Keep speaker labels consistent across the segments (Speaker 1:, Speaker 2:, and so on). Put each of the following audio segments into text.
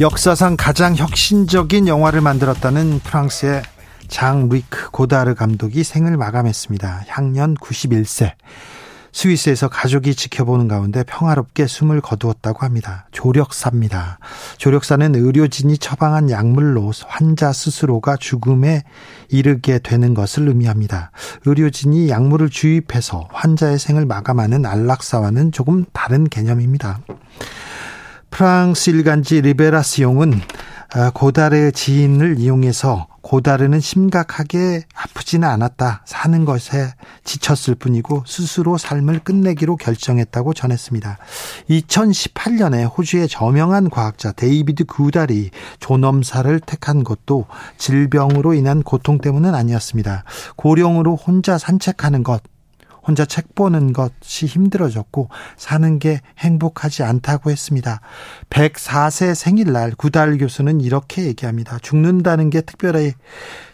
Speaker 1: 역사상 가장 혁신적인 영화를 만들었다는 프랑스의 장 루이크 고다르 감독이 생을 마감했습니다. 향년 91세. 스위스에서 가족이 지켜보는 가운데 평화롭게 숨을 거두었다고 합니다. 조력사입니다. 조력사는 의료진이 처방한 약물로 환자 스스로가 죽음에 이르게 되는 것을 의미합니다. 의료진이 약물을 주입해서 환자의 생을 마감하는 안락사와는 조금 다른 개념입니다. 프랑스 일간지 리베라시옹은 아, 고다르 지인을 인용해서 고다르는 심각하게 아프지는 않았다. 사는 것에 지쳤을 뿐이고 스스로 삶을 끝내기로 결정했다고 전했습니다. 2018년에 호주의 저명한 과학자 데이비드 구달이 존엄사를 택한 것도 질병으로 인한 고통 때문은 아니었습니다. 고령으로 혼자 산책하는 것, 혼자 책 보는 것이 힘들어졌고 사는 게 행복하지 않다고 했습니다. 104세 생일날 구달 교수는 이렇게 얘기합니다. 죽는다는 게 특별히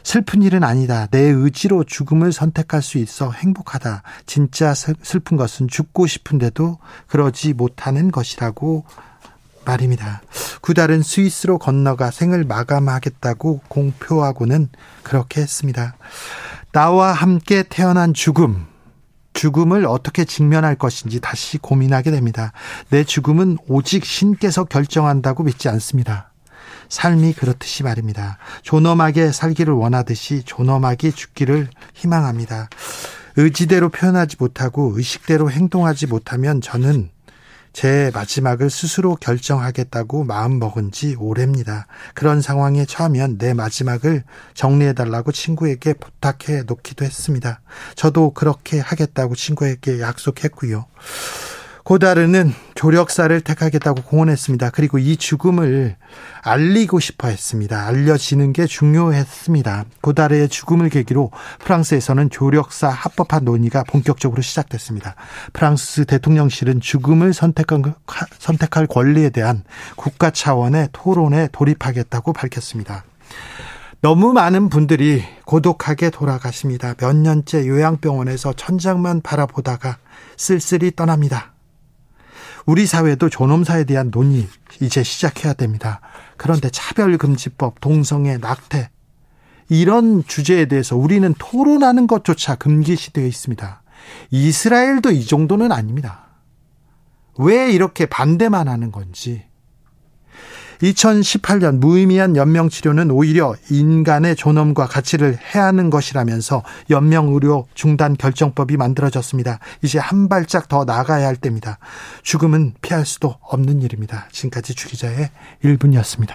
Speaker 1: 슬픈 일은 아니다. 내 의지로 죽음을 선택할 수 있어 행복하다. 진짜 슬픈 것은 죽고 싶은데도 그러지 못하는 것이라고 말입니다. 구달은 스위스로 건너가 생을 마감하겠다고 공표하고는 그렇게 했습니다. 나와 함께 태어난 죽음. 죽음을 어떻게 직면할 것인지 다시 고민하게 됩니다. 내 죽음은 오직 신께서 결정한다고 믿지 않습니다. 삶이 그렇듯이 말입니다. 존엄하게 살기를 원하듯이 존엄하게 죽기를 희망합니다. 의지대로 표현하지 못하고 의식대로 행동하지 못하면 저는 제 마지막을 스스로 결정하겠다고 마음먹은 지 오래입니다. 그런 상황에 처하면 내 마지막을 정리해달라고 친구에게 부탁해 놓기도 했습니다. 저도 그렇게 하겠다고 친구에게 약속했고요. 고다르는 조력사를 택하겠다고 공언했습니다. 그리고 이 죽음을 알리고 싶어 했습니다. 알려지는 게 중요했습니다. 고다르의 죽음을 계기로 프랑스에서는 조력사 합법화 논의가 본격적으로 시작됐습니다. 프랑스 대통령실은 죽음을 선택한, 선택할 권리에 대한 국가 차원의 토론에 돌입하겠다고 밝혔습니다. 너무 많은 분들이 고독하게 돌아가십니다. 몇 년째 요양병원에서 천장만 바라보다가 쓸쓸히 떠납니다. 우리 사회도 존엄사에 대한 논의 이제 시작해야 됩니다. 그런데 차별금지법, 동성애, 낙태 이런 주제에 대해서 우리는 토론하는 것조차 금기시되어 있습니다. 이스라엘도 이 정도는 아닙니다. 왜 이렇게 반대만 하는 건지 2018년 무의미한 연명 치료는 오히려 인간의 존엄과 가치를 해하는 것이라면서 연명 의료 중단 결정법이 만들어졌습니다. 이제 한 발짝 더 나가야 할 때입니다. 죽음은 피할 수도 없는 일입니다. 지금까지 주 기자의 1분이었습니다.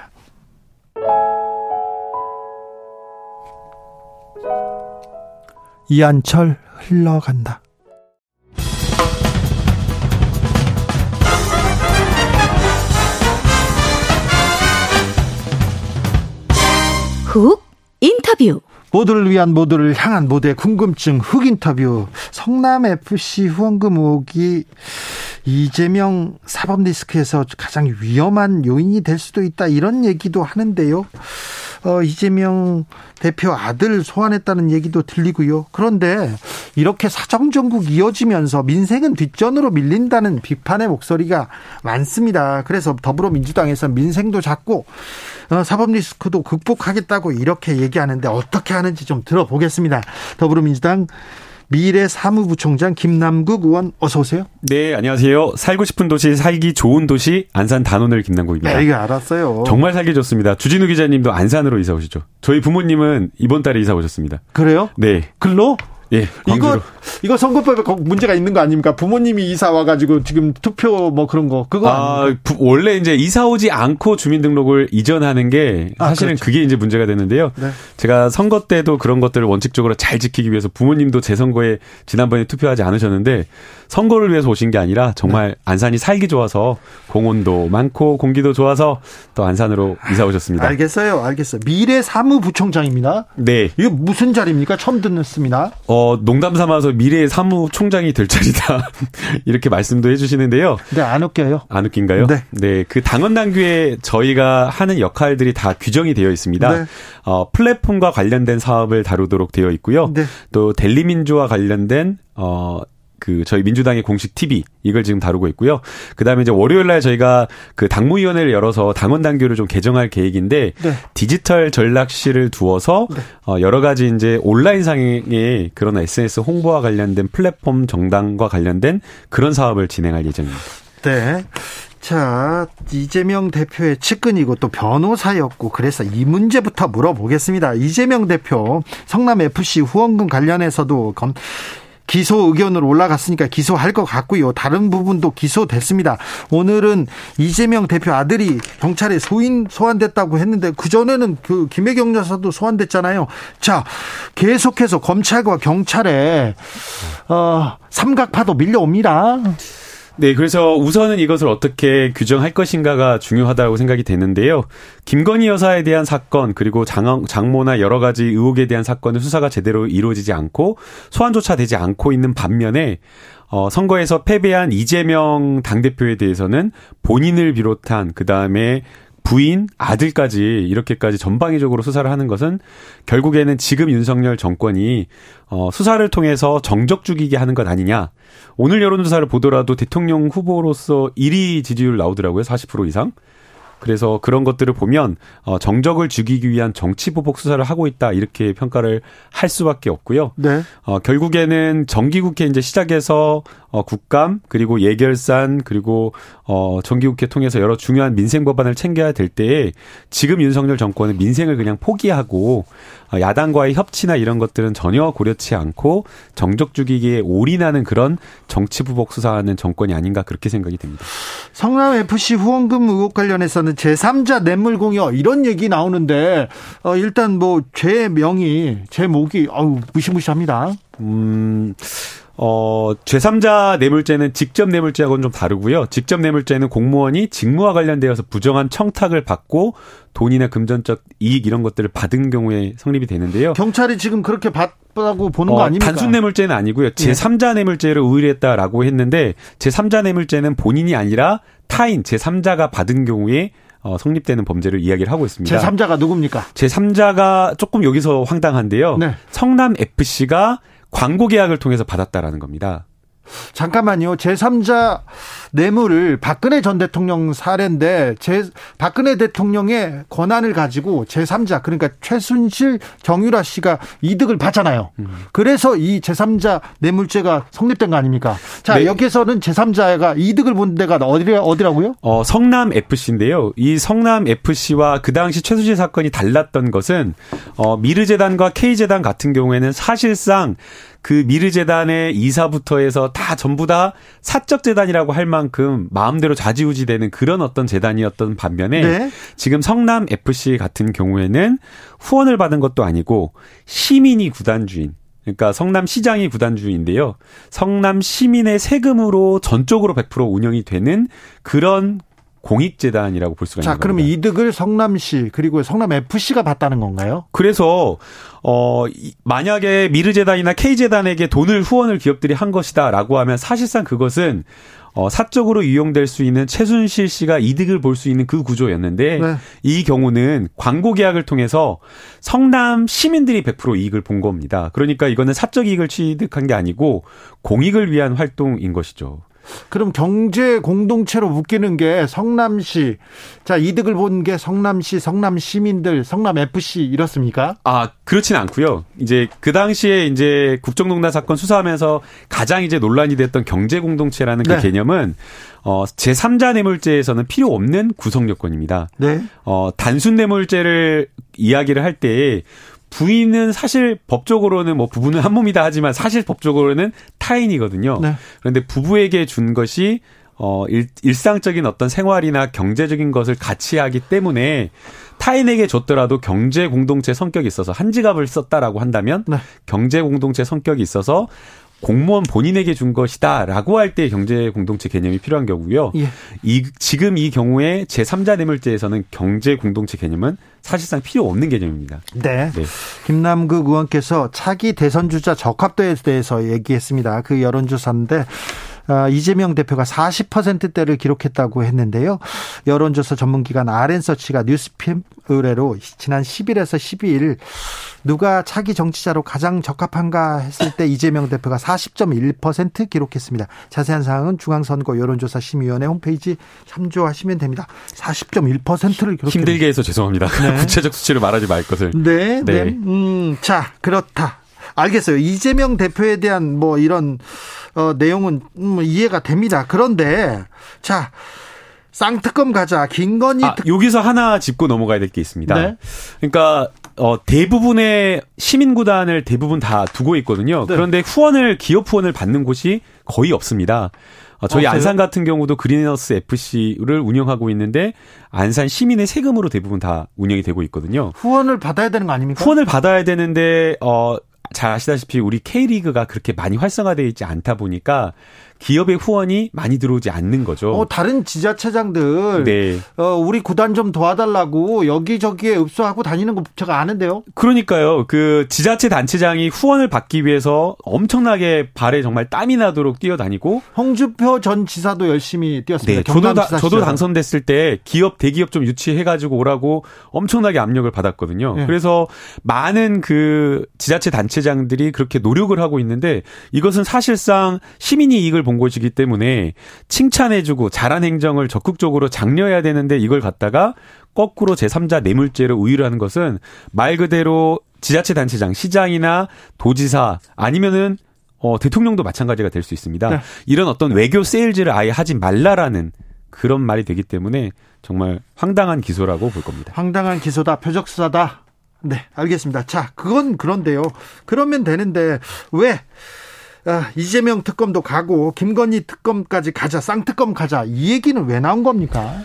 Speaker 1: 이한철 흘러간다.
Speaker 2: 훅 인터뷰.
Speaker 1: 모두를 위한 모두를 향한 모두의 궁금증 흑 인터뷰. 성남 FC 후원금 의혹이 이재명 사법 리스크에서 가장 위험한 요인이 될 수도 있다 이런 얘기도 하는데요. 어, 이재명 대표 아들 소환했다는 얘기도 들리고요. 그런데 이렇게 사정정국 이어지면서 민생은 뒷전으로 밀린다는 비판의 목소리가 많습니다. 그래서 더불어민주당에서 민생도 잡고 어, 사법 리스크도 극복하겠다고 이렇게 얘기하는데 어떻게 하는지 좀 들어보겠습니다. 더불어민주당 미래 사무부총장 김남국 의원 어서 오세요.
Speaker 3: 네, 안녕하세요. 살고 싶은 도시, 살기 좋은 도시 안산 단원을 김남국입니다.
Speaker 1: 네, 이거 알았어요.
Speaker 3: 정말 살기 좋습니다. 주진우 기자님도 안산으로 이사 오시죠. 저희 부모님은 이번 달에 이사 오셨습니다.
Speaker 1: 그래요?
Speaker 3: 네.
Speaker 1: 글로?
Speaker 3: 예,
Speaker 1: 이거 이거 선거법에 문제가 있는 거 아닙니까? 부모님이 이사 와가지고 지금 투표 뭐 그런 거 그거
Speaker 3: 아 부, 원래 이제 이사 오지 않고 주민등록을 이전하는 게 아, 사실은 아, 그렇죠. 그게 이제 문제가 되는데요. 네. 제가 선거 때도 그런 것들을 원칙적으로 잘 지키기 위해서 부모님도 제 선거에 지난번에 투표하지 않으셨는데 선거를 위해서 오신 게 아니라 정말 네. 안산이 살기 좋아서 공원도 많고 공기도 좋아서 또 안산으로 이사 오셨습니다.
Speaker 1: 알겠어요, 알겠어요. 미래 사무부총장입니다.
Speaker 3: 네.
Speaker 1: 이거 무슨 자리입니까? 처음 듣습니다.
Speaker 3: 어 농담 삼아서 미래 사무총장이 될 자리다 이렇게 말씀도 해주시는데요.
Speaker 1: 네, 안 웃겨요.
Speaker 3: 안 웃긴가요?
Speaker 1: 네.
Speaker 3: 네, 그 당원 당규에 저희가 하는 역할들이 다 규정이 되어 있습니다. 네. 어 플랫폼과 관련된 사업을 다루도록 되어 있고요. 네. 또 델리민주와 관련된 어 그 저희 민주당의 공식 TV 이걸 지금 다루고 있고요. 그다음에 이제 월요일 날 저희가 그 당무위원회를 열어서 당원 당규를 좀 개정할 계획인데 네. 디지털 전략실을 두어서 네. 어 여러 가지 이제 온라인 상의 그런 SNS 홍보와 관련된 플랫폼 정당과 관련된 그런 사업을 진행할 예정입니다.
Speaker 1: 네. 자, 이재명 대표의 측근이고 또 변호사였고 그래서 이 문제부터 물어보겠습니다. 이재명 대표 성남 FC 후원금 관련해서도 검 기소 의견으로 올라갔으니까 기소할 것 같고요. 다른 부분도 기소됐습니다. 오늘은 이재명 대표 아들이 경찰에 소인 소환됐다고 했는데 그 전에는 그 김혜경 여사도 소환됐잖아요. 자, 계속해서 검찰과 경찰에 어 삼각파도 밀려옵니다.
Speaker 3: 네, 그래서 우선은 이것을 어떻게 규정할 것인가가 중요하다고 생각이 되는데요. 김건희 여사에 대한 사건 그리고 장, 장모나 여러 가지 의혹에 대한 사건은 수사가 제대로 이루어지지 않고 소환조차 되지 않고 있는 반면에 어, 선거에서 패배한 이재명 당대표에 대해서는 본인을 비롯한 그 다음에 부인, 아들까지 이렇게까지 전방위적으로 수사를 하는 것은 결국에는 지금 윤석열 정권이 어, 수사를 통해서 정적 죽이게 하는 것 아니냐. 오늘 여론조사를 보더라도 대통령 후보로서 1위 지지율 나오더라고요. 40% 이상. 그래서 그런 것들을 보면 어 정적을 죽이기 위한 정치 보복 수사를 하고 있다 이렇게 평가를 할 수밖에 없고요.
Speaker 1: 네.
Speaker 3: 어 결국에는 정기국회 이제 시작해서 어 국감 그리고 예결산 그리고 어 정기국회 통해서 여러 중요한 민생 법안을 챙겨야 될 때에 지금 윤석열 정권은 민생을 그냥 포기하고 어, 야당과의 협치나 이런 것들은 전혀 고려치 않고 정적 죽이기에 올인하는 그런 정치 부복 수사하는 정권이 아닌가 그렇게 생각이 됩니다.
Speaker 1: 성남 FC 후원금 의혹 관련해서는 제3자 뇌물 공여 이런 얘기 나오는데 어 일단 뭐 제 명의 제 목이 어우 무시무시합니다.
Speaker 3: 음. 어, 제3자 뇌물죄는 직접 뇌물죄하고는 좀 다르고요. 직접 뇌물죄는 공무원이 직무와 관련되어서 부정한 청탁을 받고 돈이나 금전적 이익 이런 것들을 받은 경우에 성립이 되는데요.
Speaker 1: 경찰이 지금 그렇게 받다고 보는 어, 거 아닙니까?
Speaker 3: 단순 뇌물죄는 아니고요. 제3자 뇌물죄를 의뢰했다라고 했는데 제3자 뇌물죄는 본인이 아니라 타인 제3자가 받은 경우에 어, 성립되는 범죄를 이야기를 하고 있습니다.
Speaker 1: 제3자가 누굽니까?
Speaker 3: 제3자가 조금 여기서 황당한데요. 네. 성남 FC가 광고 계약을 통해서 받았다라는 겁니다.
Speaker 1: 잠깐만요. 제3자 뇌물을 박근혜 전 대통령 사례인데 제 박근혜 대통령의 권한을 가지고 제3자 그러니까 최순실 정유라 씨가 이득을 받잖아요. 음. 그래서 이 제3자 뇌물죄가 성립된 거 아닙니까? 자, 네. 여기서는 제3자가 이득을 본 데가 어디 어디라고요?
Speaker 3: 어, 성남 FC인데요. 이 성남 FC와 그 당시 최순실 사건이 달랐던 것은 어, 미르재단과 K재단 같은 경우에는 사실상 그 미르재단의 이사부터 해서 다 전부 다 사적 재단이라고 할 만큼 마음대로 좌지우지 되는 그런 어떤 재단이었던 반면에 네. 지금 성남 FC 같은 경우에는 후원을 받은 것도 아니고 시민이 구단주인 그러니까 성남 시장이 구단주인데요. 성남 시민의 세금으로 전적으로 100% 운영이 되는 그런 공익재단이라고 볼 수가 있는
Speaker 1: 자, 그러면 이득을 성남시 그리고 성남 FC가 받다는 건가요?
Speaker 3: 그래서 어 만약에 미르재단이나 K재단에게 돈을 후원을 기업들이 한 것이다라고 하면 사실상 그것은 어 사적으로 이용될 수 있는 최순실 씨가 이득을 볼 수 있는 그 구조였는데 네. 이 경우는 광고 계약을 통해서 성남 시민들이 100% 이익을 본 겁니다. 그러니까 이거는 사적 이익을 취득한 게 아니고 공익을 위한 활동인 것이죠.
Speaker 1: 그럼 경제 공동체로 묶이는 게 성남시, 자, 이득을 본 게 성남시, 성남 시민들, 성남 FC 이렇습니까?
Speaker 3: 아, 그렇진 않고요. 이제 그 당시에 이제 국정농단 사건 수사하면서 가장 이제 논란이 됐던 경제 공동체라는 그 네. 개념은 어, 제3자 뇌물죄에서는 필요 없는 구성 요건입니다.
Speaker 1: 네.
Speaker 3: 어, 단순 뇌물죄를 이야기를 할 때에 부인은 사실 법적으로는 뭐 부부는 한 몸이다 하지만 사실 법적으로는 타인이거든요. 네. 그런데 부부에게 준 것이 어, 일, 일상적인 어떤 생활이나 경제적인 것을 같이 하기 때문에 타인에게 줬더라도 경제 공동체 성격이 있어서 한 지갑을 썼다라고 한다면 네. 경제 공동체 성격이 있어서 공무원 본인에게 준 것이다라고 할 때 경제 공동체 개념이 필요한 경우고요. 예. 이 지금 이 경우에 제3자 뇌물죄에서는 경제 공동체 개념은 사실상 필요 없는 개념입니다.
Speaker 1: 네. 네. 김남국 의원께서 차기 대선 주자 적합도에 대해서 얘기했습니다. 그 여론조사인데 아, 이재명 대표가 40%대를 기록했다고 했는데요. 여론조사 전문기관 아랜서치가 뉴스핌 의뢰로 지난 10일에서 12일 누가 차기 정치자로 가장 적합한가 했을 때 이재명 대표가 40.1% 기록했습니다. 자세한 사항은 중앙선거 여론조사 심의위원회 홈페이지 참조하시면 됩니다. 40.1%를 기록
Speaker 3: 힘들게 해서 죄송합니다. 네. 구체적 수치를 말하지 말 것을.
Speaker 1: 네, 네. 네. 음, 자, 그렇다. 알겠어요. 이재명 대표에 대한 뭐 이런 어, 내용은 음, 이해가 됩니다. 그런데 자 쌍특검 가자 김건희
Speaker 3: 아, 여기서 하나 짚고 넘어가야 될 게 있습니다. 네. 그러니까 어, 대부분의 시민구단을 대부분 다 두고 있거든요. 네. 그런데 후원을 기업 후원을 받는 곳이 거의 없습니다. 어, 저희 어, 안산 같은 경우도 그린너스 FC를 운영하고 있는데 안산 시민의 세금으로 대부분 다 운영이 되고 있거든요.
Speaker 1: 후원을 받아야 되는 거 아닙니까?
Speaker 3: 후원을 받아야 되는데 어, 잘 아시다시피 우리 K리그가 그렇게 많이 활성화되어 있지 않다 보니까 기업의 후원이 많이 들어오지 않는 거죠.
Speaker 1: 어, 다른 지자체장들, 네. 어, 우리 구단 좀 도와달라고 여기저기에 읍소하고 다니는 거 제가 아는데요.
Speaker 3: 그러니까요. 그 지자체 단체장이 후원을 받기 위해서 엄청나게 발에 정말 땀이 나도록 뛰어다니고.
Speaker 1: 홍주표 전 지사도 열심히 뛰었습니다.
Speaker 3: 네, 저도, 다, 저도 당선됐을 때 기업 대기업 좀 유치해 가지고 오라고 엄청나게 압력을 받았거든요. 네. 그래서 많은 그 지자체 단체장들이 그렇게 노력을 하고 있는데 이것은 사실상 시민이 이익을 본 곳이기 때문에 칭찬해주고 잘한 행정을 적극적으로 장려해야 되는데 이걸 갖다가 거꾸로 제3자 뇌물죄로 하는 것은 말 그대로 지자체 단체장, 시장이나 도지사 아니면은 어, 대통령도 마찬가지가 될 수 있습니다. 네. 이런 어떤 외교 세일즈를 아예 하지 말라라는 그런 말이 되기 때문에 정말 황당한 기소라고 볼 겁니다.
Speaker 1: 황당한 기소다, 표적 수사다. 네, 알겠습니다. 자, 그건 그런데요. 그러면 되는데 왜 아, 이재명 특검도 가고 김건희 특검까지 가자 쌍특검 가자 이 얘기는 왜 나온 겁니까?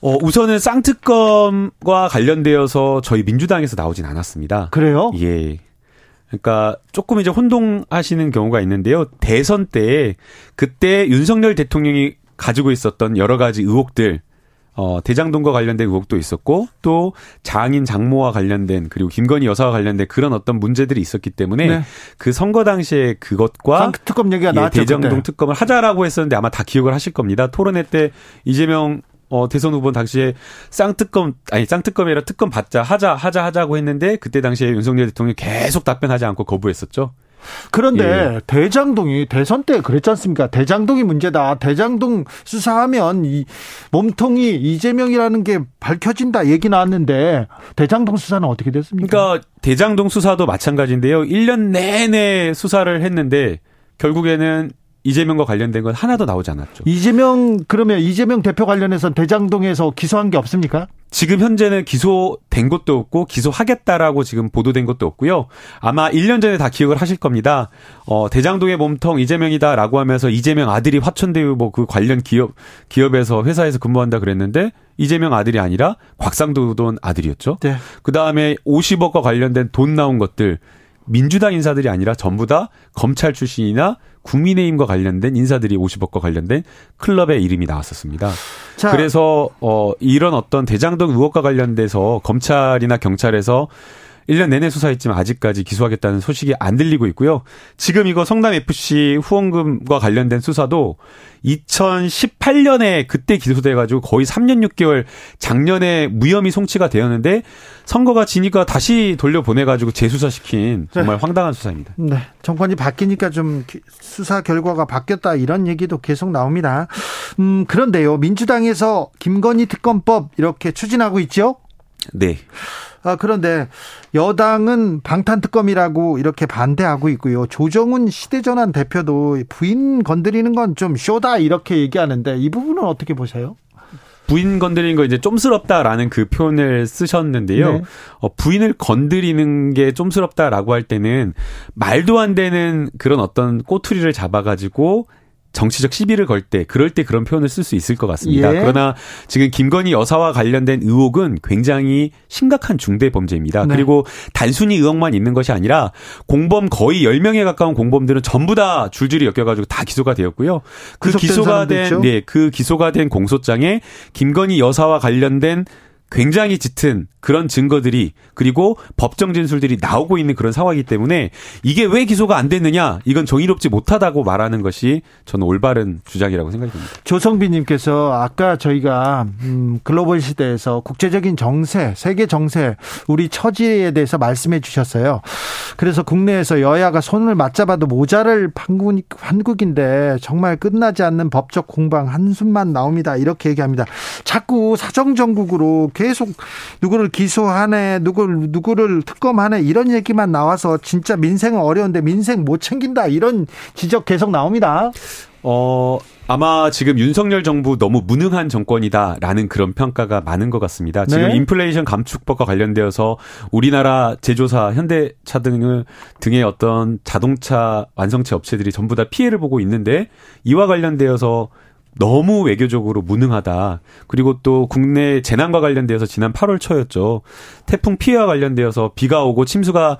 Speaker 3: 어, 우선은 쌍특검과 관련되어서 저희 민주당에서 나오진 않았습니다.
Speaker 1: 그래요?
Speaker 3: 예. 그러니까 조금 이제 혼동하시는 경우가 있는데요. 대선 때 그때 윤석열 대통령이 가지고 있었던 여러 가지 의혹들 어, 대장동과 관련된 의혹도 있었고 또 장인 장모와 관련된 그리고 김건희 여사와 관련된 그런 어떤 문제들이 있었기 때문에 네. 그 선거 당시에 그것과
Speaker 1: 특검 얘기가 예, 나왔죠.
Speaker 3: 대장동 그때. 특검을 하자라고 했었는데 아마 다 기억을 하실 겁니다. 토론회 때 이재명 어, 대선 후보 당시에 쌍특검, 아니, 쌍특검이 아니라 특검 받자, 하자, 하자, 하자고 했는데, 그때 당시에 윤석열 대통령이 계속 답변하지 않고 거부했었죠.
Speaker 1: 그런데 예. 대장동이 대선 때 그랬지 않습니까? 대장동이 문제다. 대장동 수사하면 이 몸통이 이재명이라는 게 밝혀진다 얘기 나왔는데 대장동 수사는 어떻게 됐습니까?
Speaker 3: 그러니까 대장동 수사도 마찬가지인데요. 1년 내내 수사를 했는데 결국에는 이재명과 관련된 건 하나도 나오지 않았죠.
Speaker 1: 이재명 그러면 이재명 대표 관련해서 대장동에서 기소한 게 없습니까?
Speaker 3: 지금 현재는 기소된 것도 없고 기소하겠다라고 지금 보도된 것도 없고요. 아마 1년 전에 다 기억을 하실 겁니다. 어, 대장동의 몸통 이재명이다라고 하면서 이재명 아들이 화천대유 뭐 그 관련 기업 기업에서 회사에서 근무한다 그랬는데 이재명 아들이 아니라 곽상도 돈 아들이었죠. 네. 그다음에 50억과 관련된 돈 나온 것들 민주당 인사들이 아니라 전부 다 검찰 출신이나 국민의힘과 관련된 인사들이 50억과 관련된 클럽의 이름이 나왔었습니다. 자. 그래서 어 이런 어떤 대장동 의혹과 관련돼서 검찰이나 경찰에서 1년 내내 수사했지만 아직까지 기소하겠다는 소식이 안 들리고 있고요. 지금 이거 성남 FC 후원금과 관련된 수사도 2018년에 그때 기소돼 가지고 거의 3년 6개월 작년에 무혐의 송치가 되었는데 선거가 지니까 다시 돌려보내 가지고 재수사시킨 정말 네. 황당한 수사입니다.
Speaker 1: 네. 정권이 바뀌니까 좀 수사 결과가 바뀌었다 이런 얘기도 계속 나옵니다. 음, 그런데요. 민주당에서 김건희 특검법 이렇게 추진하고 있죠?
Speaker 3: 네.
Speaker 1: 아, 그런데 여당은 방탄특검이라고 이렇게 반대하고 있고요. 조정훈 시대전환 대표도 부인 건드리는 건 좀 쇼다 이렇게 얘기하는데 이 부분은 어떻게 보세요?
Speaker 3: 부인 건드리는 거 이제 좀스럽다라는 그 표현을 쓰셨는데요. 네. 어, 부인을 건드리는 게 좀스럽다라고 할 때는 말도 안 되는 그런 어떤 꼬투리를 잡아가지고 정치적 시비를 걸 때 그럴 때 그런 표현을 쓸 수 있을 것 같습니다. 예. 그러나 지금 김건희 여사와 관련된 의혹은 굉장히 심각한 중대 범죄입니다. 네. 그리고 단순히 의혹만 있는 것이 아니라 공범 거의 10명에 가까운 공범들은 전부 다 줄줄이 엮여 가지고 다 기소가 되었고요. 그 기소가 된 네, 그 기소가 된 공소장에 김건희 여사와 관련된 굉장히 짙은 그런 증거들이 그리고 법정 진술들이 나오고 있는 그런 상황이기 때문에 이게 왜 기소가 안 됐느냐 이건 정의롭지 못하다고 말하는 것이 저는 올바른 주장이라고 생각이 듭니다.
Speaker 1: 조성빈님께서 아까 저희가 음, 글로벌 시대에서 국제적인 정세, 세계 정세, 우리 처지에 대해서 말씀해 주셨어요. 그래서 국내에서 여야가 손을 맞잡아도 모자를 판국, 한국인데 정말 끝나지 않는 법적 공방 한숨만 나옵니다. 이렇게 얘기합니다. 자꾸 사정정국으로 계속 누구를 기소하네, 누구를 누구를 특검하네 이런 얘기만 나와서 진짜 민생은 어려운데 민생 못 챙긴다 이런 지적 계속 나옵니다.
Speaker 3: 어, 아마 지금 윤석열 정부 너무 무능한 정권이다라는 그런 평가가 많은 것 같습니다. 지금 네. 인플레이션 감축법과 관련되어서 우리나라 제조사, 현대차 등을 등의 어떤 자동차 완성체 업체들이 전부 다 피해를 보고 있는데 이와 관련되어서 너무 외교적으로 무능하다. 그리고 또 국내 재난과 관련되어서 지난 8월 초였죠. 태풍 피해와 관련되어서 비가 오고 침수가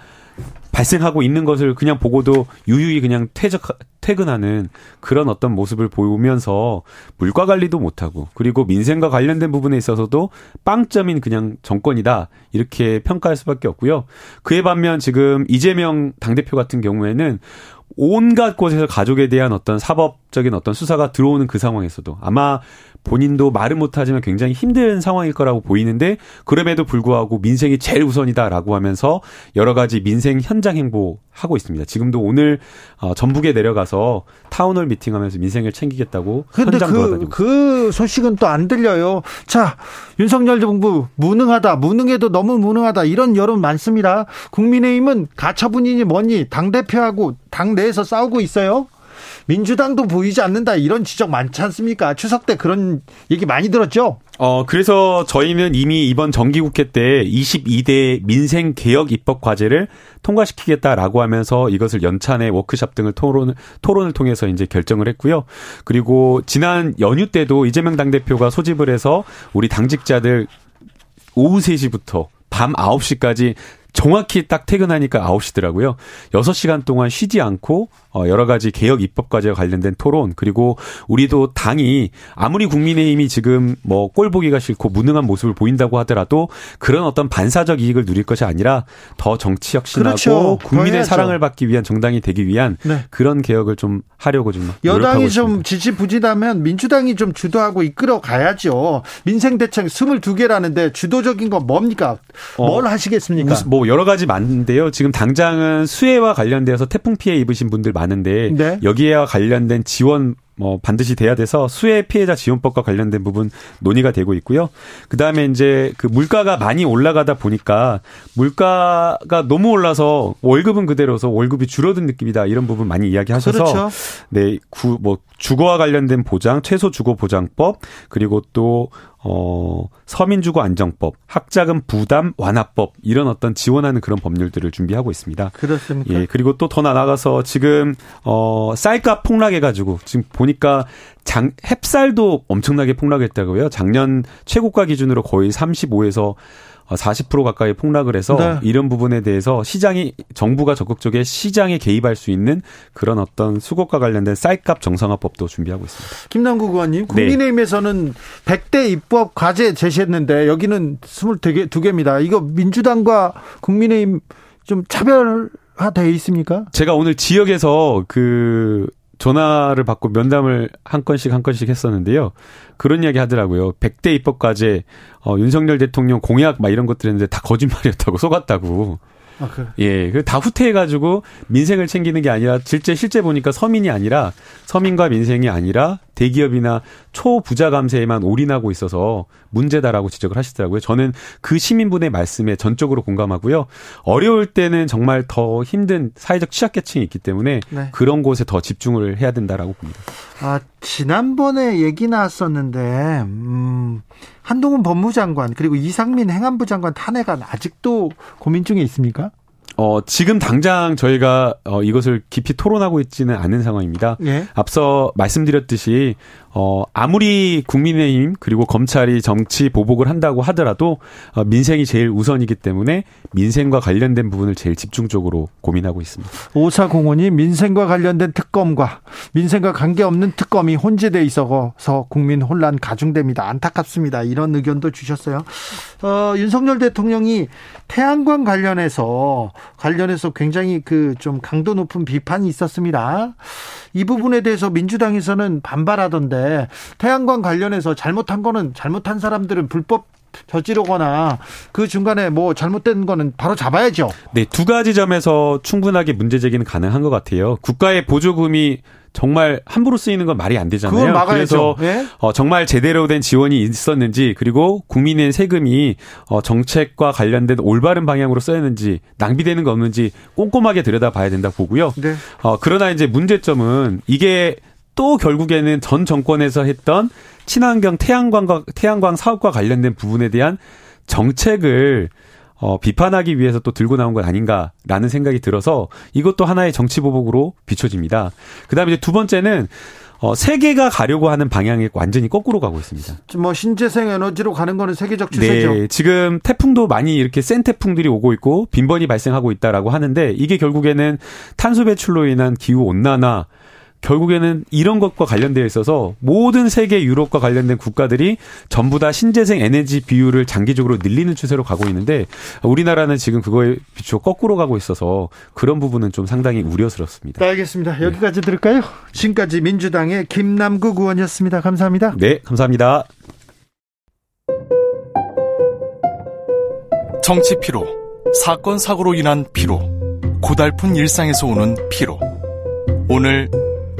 Speaker 3: 발생하고 있는 것을 그냥 보고도 유유히 그냥 퇴적, 퇴근하는 그런 어떤 모습을 보면서 물가 관리도 못하고 그리고 민생과 관련된 부분에 있어서도 빵점인 그냥 정권이다. 이렇게 평가할 수밖에 없고요. 그에 반면 지금 이재명 당대표 같은 경우에는 온갖 곳에서 가족에 대한 어떤 사법적인 어떤 수사가 들어오는 그 상황에서도 아마 본인도 말은 못하지만 굉장히 힘든 상황일 거라고 보이는데 그럼에도 불구하고 민생이 제일 우선이다라고 하면서 여러 가지 민생 현장 행보 하고 있습니다. 지금도 오늘 어, 전북에 내려가서 town hall meeting하면서 민생을 챙기겠다고 현장 그, 돌아다니고
Speaker 1: 그 소식은 또 안 들려요. 자 윤석열 정부 무능하다, 무능해도 너무 무능하다 이런 여론 많습니다. 국민의힘은 가처분이니 뭐니 당 대표하고 당 내에서 싸우고 있어요. 민주당도 보이지 않는다 이런 지적 많지 않습니까? 추석 때 그런 얘기 많이 들었죠?
Speaker 3: 어, 그래서 저희는 이미 이번 정기국회 때 22대 민생 개혁 입법 과제를 통과시키겠다라고 하면서 이것을 연찬에 워크샵 등을 토론, 토론을 통해서 이제 결정을 했고요. 그리고 지난 연휴 때도 이재명 당대표가 소집을 해서 우리 당직자들 오후 3시부터 밤 9시까지 정확히 딱 퇴근하니까 9시더라고요. 6시간 동안 쉬지 않고 어 여러 가지 개혁 입법 과제와 관련된 토론 그리고 우리도 당이 아무리 국민의힘이 지금 뭐 꼴 보기가 싫고 무능한 모습을 보인다고 하더라도 그런 어떤 반사적 이익을 누릴 것이 아니라 더 정치 혁신하고 그렇죠. 국민의 사랑을 받기 위한 정당이 되기 위한 네. 그런 개혁을 좀 하려고 좀
Speaker 1: 여당이 좀 지지부진하면 민주당이 좀 주도하고 이끌어 가야죠. 민생 대책 22개라는데 주도적인 건 뭡니까? 어, 뭘 하시겠습니까?
Speaker 3: 뭐 여러 가지 많은데요. 지금 당장은 수해와 관련돼서 태풍 피해 입으신 분들 많 은데 네. 여기에와 관련된 지원 뭐 반드시 돼야 돼서 수해 피해자 지원법과 관련된 부분 논의가 되고 있고요. 그다음에 이제 그 물가가 많이 올라가다 보니까 물가가 너무 올라서 월급은 그대로서 월급이 줄어든 느낌이다. 이런 부분 많이 이야기하셔서 그렇죠. 네, 구, 뭐 주거와 관련된 보장, 최소 주거 보장법 그리고 또 어, 서민주거 안정법, 학자금 부담 완화법 이런 어떤 지원하는 그런 법률들을 준비하고 있습니다.
Speaker 1: 그렇습니까?
Speaker 3: 예, 그리고 또 더 나아가서 지금 어 쌀값 폭락해 가지고 지금 보니까 장 햅쌀도 엄청나게 폭락했다고요. 작년 최고가 기준으로 거의 35에서 40% 어, 가까이 폭락을 해서 네. 이런 부분에 대해서 시장이 정부가 적극적인 시장에 개입할 수 있는 그런 어떤 수급과 관련된 쌀값 정상화법도 준비하고 있습니다.
Speaker 1: 김남국 의원님, 네. 국민의힘에서는 네. 100대 입법 과제 제시했는데 여기는 22개입니다. 이거 민주당과 국민의힘 좀 차별화돼 있습니까?
Speaker 3: 제가 오늘 지역에서 그 전화를 받고 면담을 한 건씩 한 건씩 했었는데요. 그런 이야기 하더라고요. 100대 입법까지 어, 윤석열 대통령 공약 막 이런 것들 했는데 다 거짓말이었다고 속았다고. 아, 그래. 예, 그다 후퇴해가지고 민생을 챙기는 게 아니라 실제 실제 보니까 서민이 아니라 서민과 민생이 아니라 대기업이나 초부자 감세에만 올인하고 있어서 문제다라고 지적을 하시더라고요. 저는 그 시민분의 말씀에 전적으로 공감하고요. 어려울 때는 정말 더 힘든 사회적 취약계층이 있기 때문에 네. 그런 곳에 더 집중을 해야 된다라고 봅니다.
Speaker 1: 아, 지난번에 얘기 나왔었는데, 음, 한동훈 법무장관, 그리고 이상민 행안부 장관 탄핵안 아직도 고민 중에 있습니까?
Speaker 3: 어, 지금 당장 저희가 어, 이것을 깊이 토론하고 있지는 않은 상황입니다. 예? 앞서 말씀드렸듯이 어, 아무리 국민의힘 그리고 검찰이 정치 보복을 한다고 하더라도 어, 민생이 제일 우선이기 때문에 민생과 관련된 부분을 제일 집중적으로 고민하고 있습니다.
Speaker 1: 오사 공원이 민생과 관련된 특검과 민생과 관계없는 특검이 혼재돼 있어서 국민 혼란 가중됩니다. 안타깝습니다. 이런 의견도 주셨어요. 어, 윤석열 대통령이 태양광 관련해서 관련해서 굉장히 그 좀 강도 높은 비판이 있었습니다. 이 부분에 대해서 민주당에서는 반발하던데 태양광 관련해서 잘못한 거는 잘못한 사람들은 불법 저지르거나 그 중간에 뭐 잘못된 거는 바로 잡아야죠.
Speaker 3: 네, 두 가지 점에서 충분하게 문제 제기는 가능한 것 같아요. 국가의 보조금이 정말 함부로 쓰이는 건 말이 안 되잖아요. 그래서 네? 어, 정말 제대로 된 지원이 있었는지 그리고 국민의 세금이 어, 정책과 관련된 올바른 방향으로 써였는지 낭비되는 거 없는지 꼼꼼하게 들여다봐야 된다 보고요. 네. 어, 그러나 이제 문제점은 이게 또 결국에는 전 정권에서 했던 친환경 태양광과 태양광 사업과 관련된 부분에 대한 정책을 어, 비판하기 위해서 또 들고 나온 것 아닌가라는 생각이 들어서 이것도 하나의 정치 보복으로 비춰집니다. 그 다음에 이제 두 번째는 어, 세계가 가려고 하는 방향이 완전히 거꾸로 가고 있습니다.
Speaker 1: 뭐 신재생 에너지로 가는 거는 세계적 추세죠.
Speaker 3: 네, 지금 태풍도 많이 이렇게 센 태풍들이 오고 있고 빈번히 발생하고 있다라고 하는데 이게 결국에는 탄소 배출로 인한 기후 온난화 결국에는 이런 것과 관련되어 있어서 모든 세계 유럽과 관련된 국가들이 전부 다 신재생 에너지 비율을 장기적으로 늘리는 추세로 가고 있는데 우리나라는 지금 그거에 비추어 거꾸로 가고 있어서 그런 부분은 좀 상당히 우려스럽습니다.
Speaker 1: 네, 알겠습니다. 여기까지 들을까요? 지금까지 민주당의 김남국 의원이었습니다. 감사합니다.
Speaker 3: 네, 감사합니다.
Speaker 4: 정치 피로, 사건 사고로 인한 피로, 고달픈 일상에서 오는 피로. 오늘